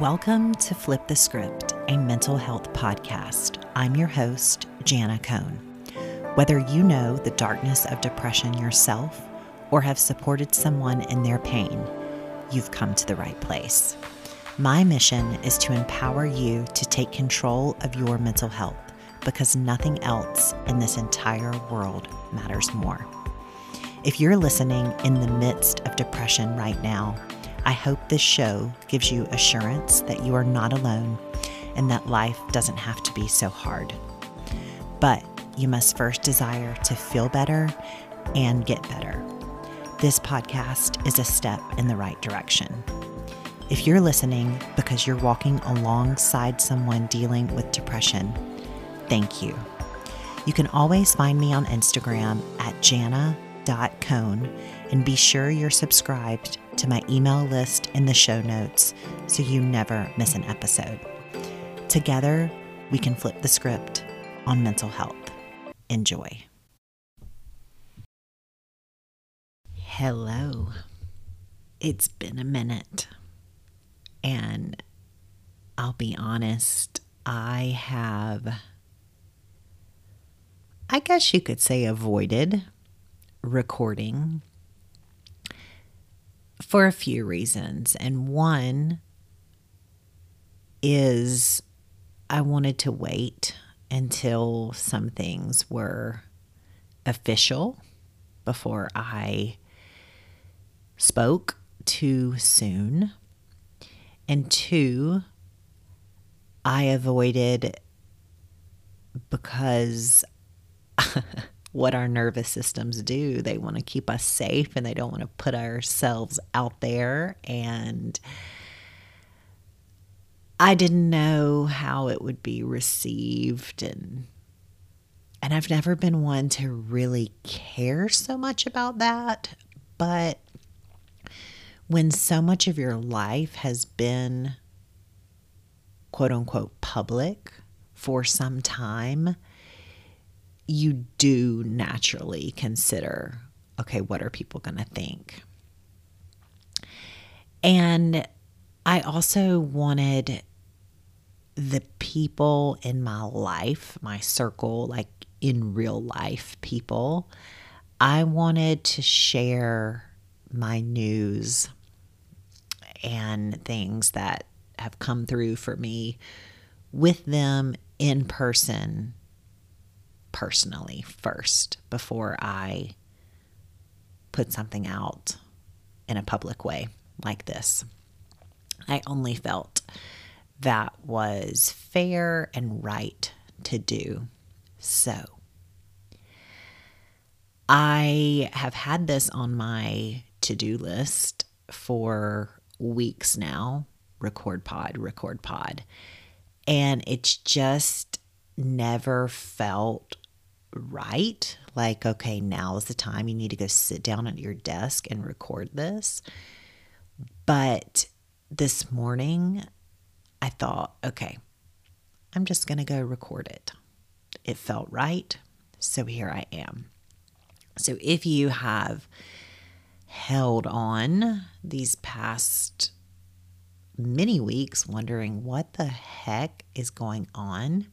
Welcome to Flip the Script, a mental health podcast. I'm your host, Janna Cone. Whether you know the darkness of depression yourself or have supported someone in their pain, you've come to the right place. My mission is to empower you to take control of your mental health because nothing else in this entire world matters more. If you're listening in the midst of depression right now, I hope this show gives you assurance that you are not alone and that life doesn't have to be so hard. But you must first desire to feel better and get better. This podcast is a step in the right direction. If you're listening because you're walking alongside someone dealing with depression, thank you. You can always find me on Instagram at janna.cone and be sure you're subscribed to my email list in the show notes so you never miss an episode. Together, we can flip the script on mental health. Enjoy. Hello. It's been a minute. And I'll be honest, I have, I guess you could say, avoided recording for a few reasons. And one is I wanted to wait until some things were official before I spoke too soon. And two, I avoided because what our nervous systems do. They want to keep us safe and they don't want to put ourselves out there. And I didn't know how it would be received and and I've never been one to really care so much about that, but when so much of your life has been quote unquote public for some time, you do naturally consider okay, what are people going to think? And I also wanted the people in my life, my circle, like in real life people, I wanted to share my news and things that have come through for me with them in person personally first before I put something out in a public way like this. I only felt that was fair and right to do so. I have had this on my to do list for weeks now record pod, record pod. And it's just never felt right. Like, okay, now is the time you need to go sit down at your desk and record this. But this morning, I thought, okay, I'm just going to go record it. It felt right. So here I am. So if you have held on these past many weeks wondering what the heck is going on,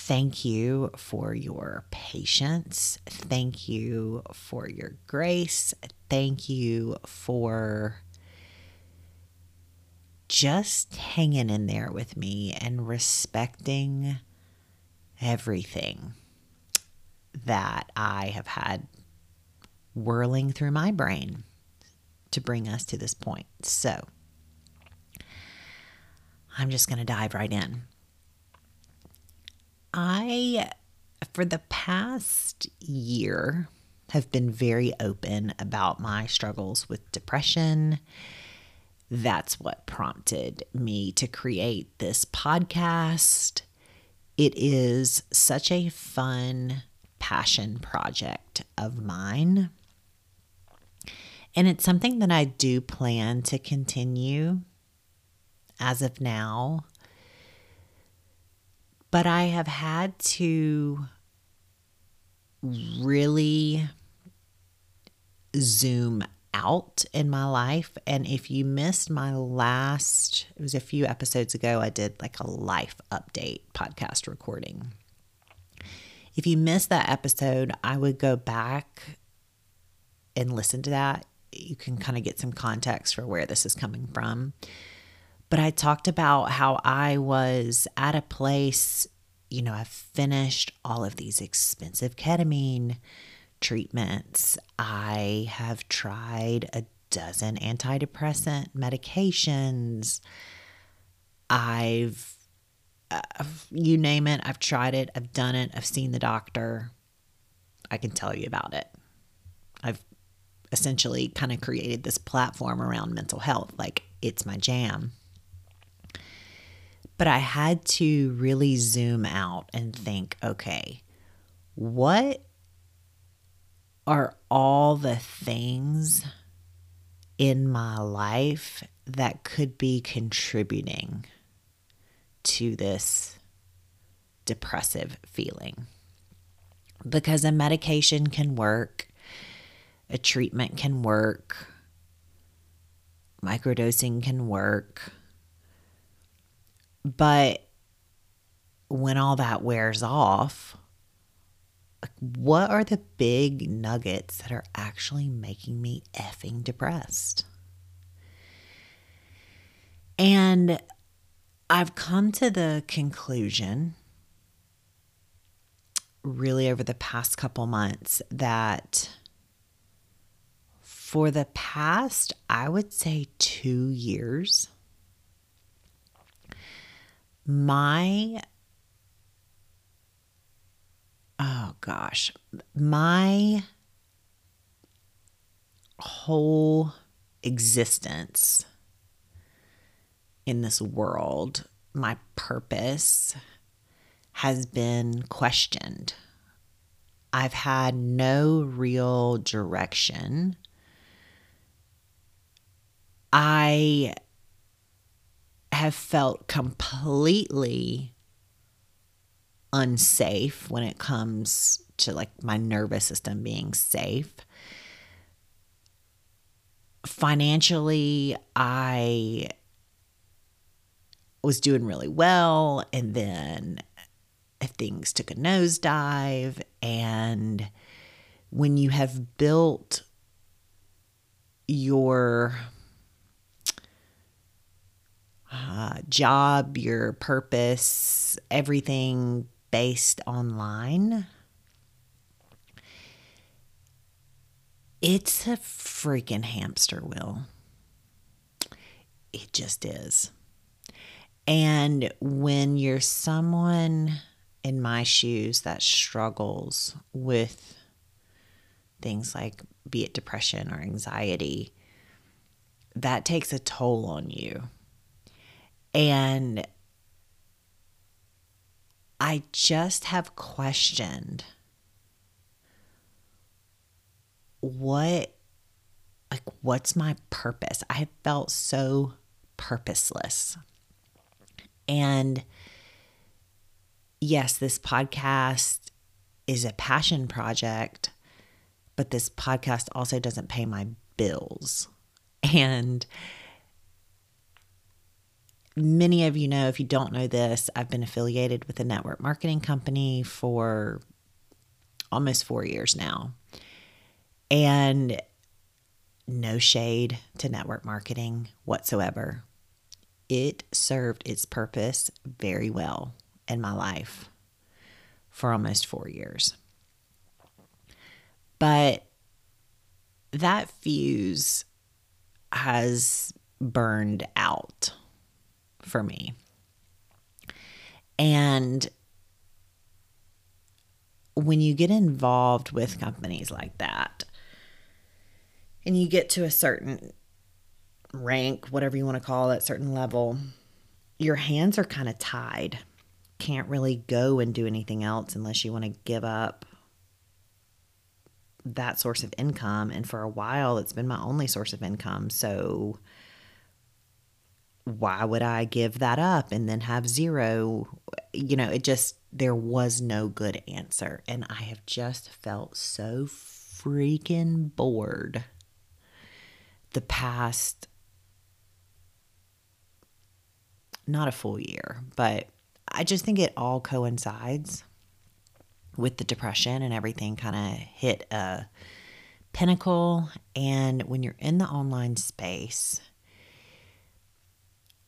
Thank you for your patience. Thank you for your grace. Thank you for just hanging in there with me and respecting everything that I have had whirling through my brain to bring us to this point. So, I'm just going to dive right in. I, for the past year, have been very open about my struggles with depression. That's what prompted me to create this podcast. It is such a fun passion project of mine. And it's something that I do plan to continue as of now. But I have had to really zoom out in my life. And if you missed my last, it was a few episodes ago, I did like a life update podcast recording. If you missed that episode, I would go back and listen to that. You can kind of get some context for where this is coming from. But I talked about how I was at a place, you know, I've finished all of these expensive ketamine treatments. I have tried a dozen antidepressant medications. I've, uh, you name it, I've tried it, I've done it, I've seen the doctor. I can tell you about it. I've essentially kind of created this platform around mental health. Like, it's my jam. But I had to really zoom out and think okay, what are all the things in my life that could be contributing to this depressive feeling. Because a medication can work, a treatment can work, microdosing can work. But when all that wears off, what are the big nuggets that are actually making me effing depressed? And I've come to the conclusion, really over the past couple months, that for the past, I would say, two years, my oh gosh, my whole existence in this world, my purpose has been questioned. I've had no real direction. I have felt completely unsafe when it comes to like my nervous system being safe. Financially, I was doing really well, and then things took a nosedive. And when you have built your uh, job, your purpose, everything based online. It's a freaking hamster wheel. It just is. And when you're someone in my shoes that struggles with things like, be it depression or anxiety, that takes a toll on you. And I just have questioned what like what's my purpose? I felt so purposeless. And yes, this podcast is a passion project, but this podcast also doesn't pay my bills. And many of you know, if you don't know this, I've been affiliated with a network marketing company for almost four years now. And no shade to network marketing whatsoever. It served its purpose very well in my life for almost four years. But that fuse has burned out for me. And when you get involved with companies like that and you get to a certain rank, whatever you want to call it, certain level, your hands are kind of tied. Can't really go and do anything else unless you want to give up that source of income. And for a while, it's been my only source of income. So why would I give that up and then have zero? You know, it just, there was no good answer. And I have just felt so freaking bored the past not a full year, but I just think it all coincides with the depression and everything kind of hit a pinnacle. And when you're in the online space,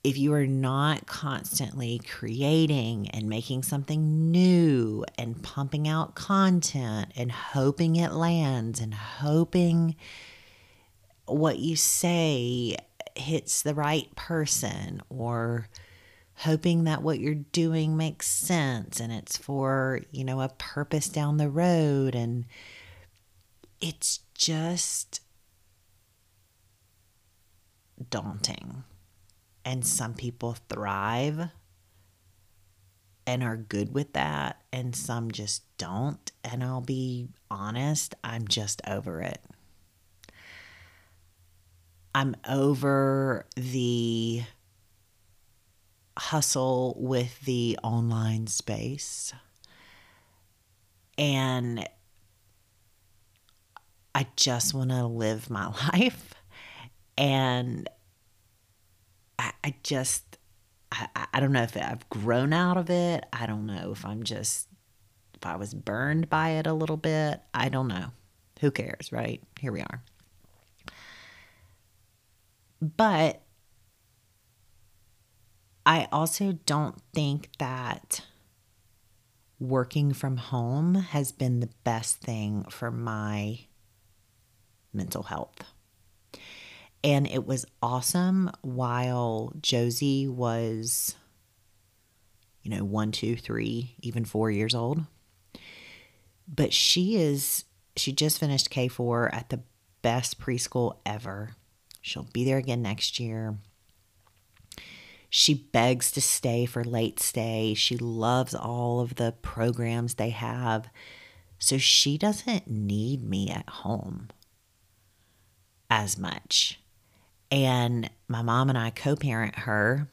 if you are not constantly creating and making something new and pumping out content and hoping it lands and hoping what you say hits the right person or hoping that what you're doing makes sense and it's for, you know, a purpose down the road. And it's just daunting. And some people thrive and are good with that, and some just don't. And I'll be honest, I'm just over it. I'm over the hustle with the online space. And I just want to live my life. And I, I just, I, I don't know if I've grown out of it. I don't know if I'm just, if I was burned by it a little bit. I don't know. Who cares, right? Here we are. But I also don't think that working from home has been the best thing for my mental health. And it was awesome while Josie was, you know, one, two, three, even four years old. But she is, she just finished K4 at the best preschool ever. She'll be there again next year. She begs to stay for late stay. She loves all of the programs they have. So she doesn't need me at home as much. And my mom and I co parent her.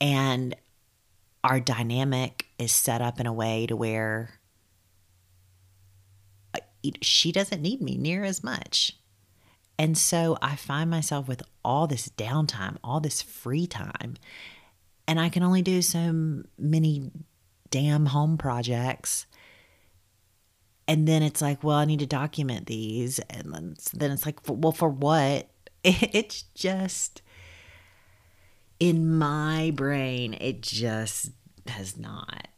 And our dynamic is set up in a way to where uh, she doesn't need me near as much. And so I find myself with all this downtime, all this free time, and I can only do so many damn home projects. And then it's like, well, I need to document these. And then then it's like, well, for what? It's just in my brain, it just has not,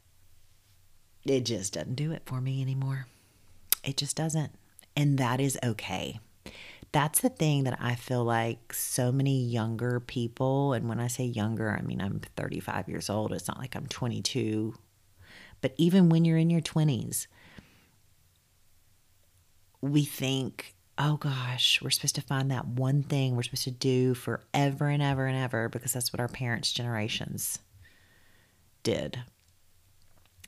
it just doesn't do it for me anymore. It just doesn't. And that is okay that's the thing that I feel like so many younger people, and when I say younger, I mean I'm 35 years old. It's not like I'm 22. But even when you're in your 20s, we think, oh gosh, we're supposed to find that one thing we're supposed to do forever and ever and ever because that's what our parents' generations did.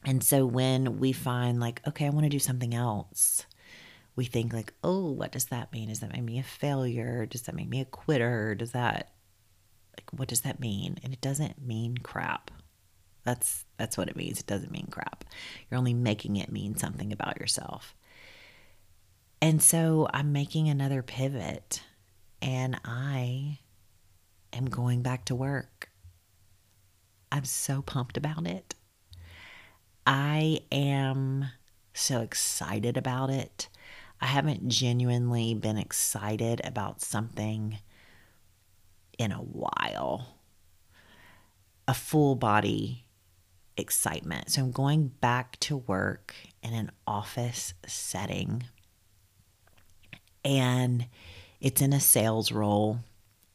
And so when we find, like, okay, I want to do something else, we think like, oh, what does that mean? Does that make me a failure? Does that make me a quitter? Does that like what does that mean? And it doesn't mean crap. That's that's what it means. It doesn't mean crap. You're only making it mean something about yourself. And so I'm making another pivot and I am going back to work. I'm so pumped about it. I am so excited about it. I haven't genuinely been excited about something in a while. A full body excitement. So I'm going back to work in an office setting. And it's in a sales role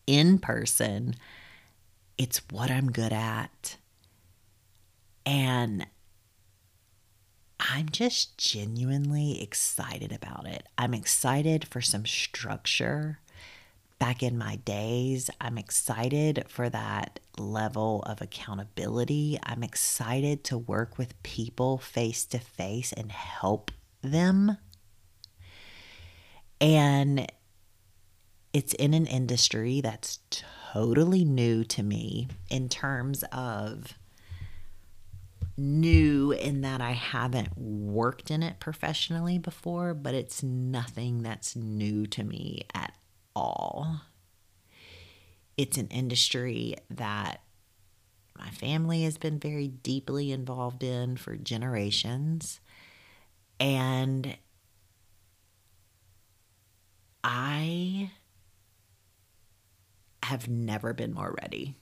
in person. It's what I'm good at. And I'm just genuinely excited about it. I'm excited for some structure back in my days. I'm excited for that level of accountability. I'm excited to work with people face to face and help them. And it's in an industry that's totally new to me in terms of new in that I haven't worked in it professionally before, but it's nothing that's new to me at all. It's an industry that my family has been very deeply involved in for generations. And I have never been more ready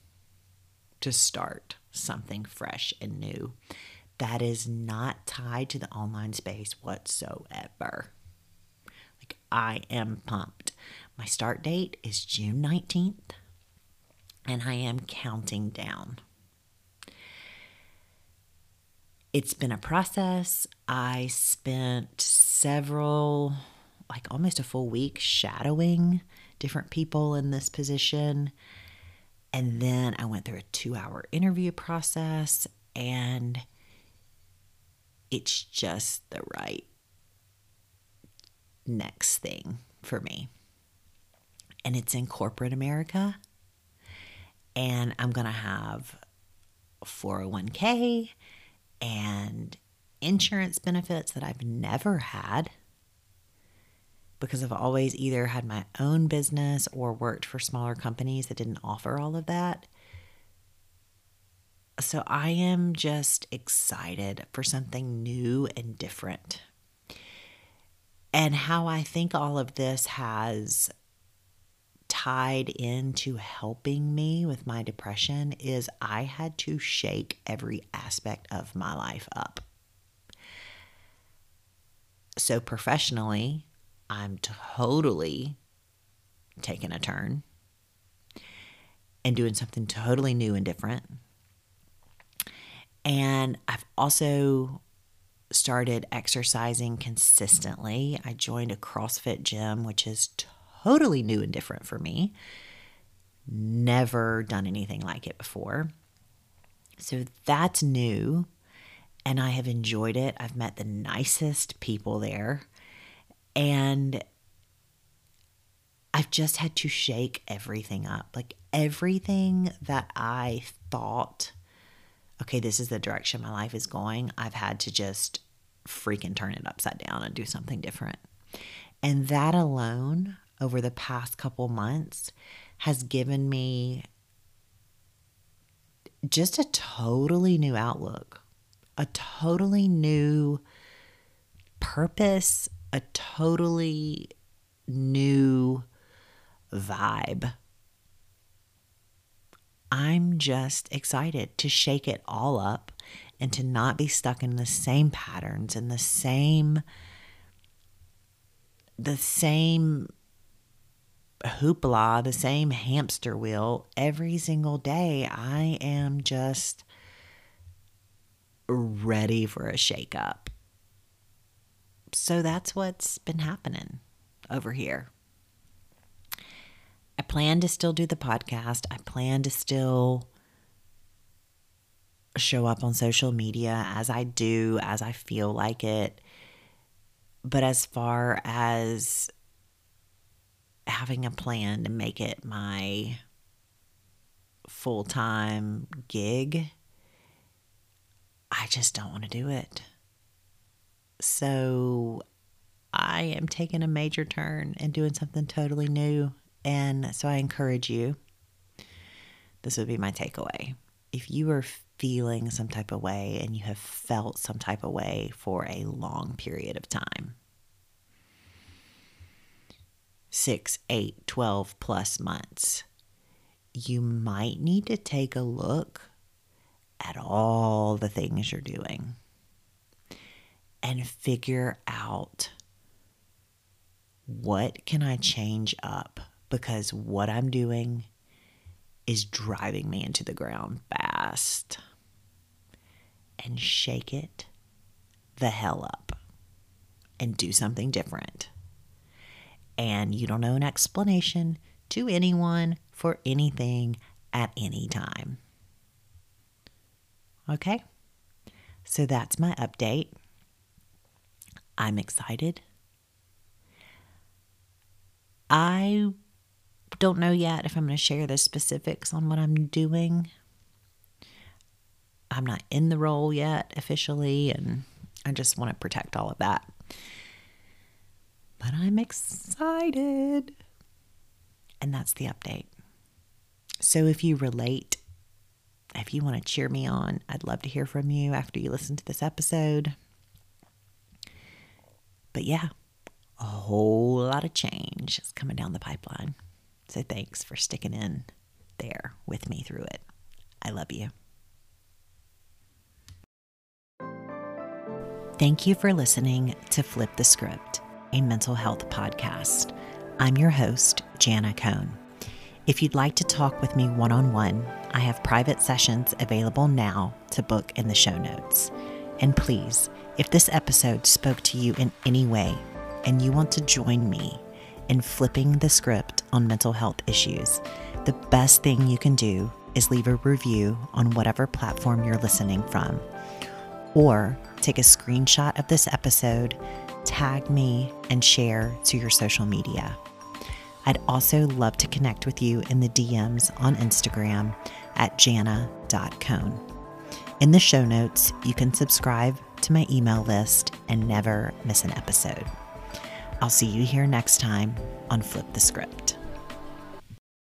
to start something fresh and new that is not tied to the online space whatsoever. Like, I am pumped. My start date is June 19th, and I am counting down. It's been a process. I spent several, like almost a full week, shadowing different people in this position. And then I went through a two hour interview process, and it's just the right next thing for me. And it's in corporate America. And I'm going to have 401k and insurance benefits that I've never had because I've always either had my own business or worked for smaller companies that didn't offer all of that. So I am just excited for something new and different. And how I think all of this has tied into helping me with my depression is I had to shake every aspect of my life up. So, professionally, I'm totally taking a turn and doing something totally new and different. And I've also started exercising consistently. I joined a CrossFit gym, which is totally new and different for me. Never done anything like it before. So that's new, and I have enjoyed it. I've met the nicest people there, and I've just had to shake everything up. Like everything that I thought okay, this is the direction my life is going, I've had to just freaking turn it upside down and do something different. And that alone, over the past couple months, has given me just a totally new outlook, a totally new purpose, a totally new vibe I'm just excited to shake it all up and to not be stuck in the same patterns and the same the same hoopla, the same hamster wheel every single day. I am just ready for a shake up. So that's what's been happening over here. I plan to still do the podcast. I plan to still show up on social media as I do, as I feel like it. But as far as having a plan to make it my full time gig, I just don't want to do it. So I am taking a major turn and doing something totally new and so I encourage you, this would be my takeaway. If you are feeling some type of way and you have felt some type of way for a long period of time, six, eight, 12 plus months, you might need to take a look at all the things you're doing and figure out what can I change up because what I'm doing is driving me into the ground fast. And shake it the hell up and do something different. And you don't owe an explanation to anyone for anything at any time. Okay? So that's my update. I'm excited. I don't know yet if I'm going to share the specifics on what I'm doing. I'm not in the role yet officially, and I just want to protect all of that. But I'm excited. And that's the update. So if you relate, if you want to cheer me on, I'd love to hear from you after you listen to this episode. But yeah, a whole lot of change is coming down the pipeline. So thanks for sticking in there with me through it. I love you. Thank you for listening to Flip the Script, a mental health podcast. I'm your host, Janna Cone. If you'd like to talk with me one on one, I have private sessions available now to book in the show notes. And please, if this episode spoke to you in any way and you want to join me in flipping the script on mental health issues, the best thing you can do is leave a review on whatever platform you're listening from. Or take a screenshot of this episode, tag me, and share to your social media. I'd also love to connect with you in the DMs on Instagram at janna.cone. In the show notes, you can subscribe to my email list and never miss an episode. I'll see you here next time on Flip the Script.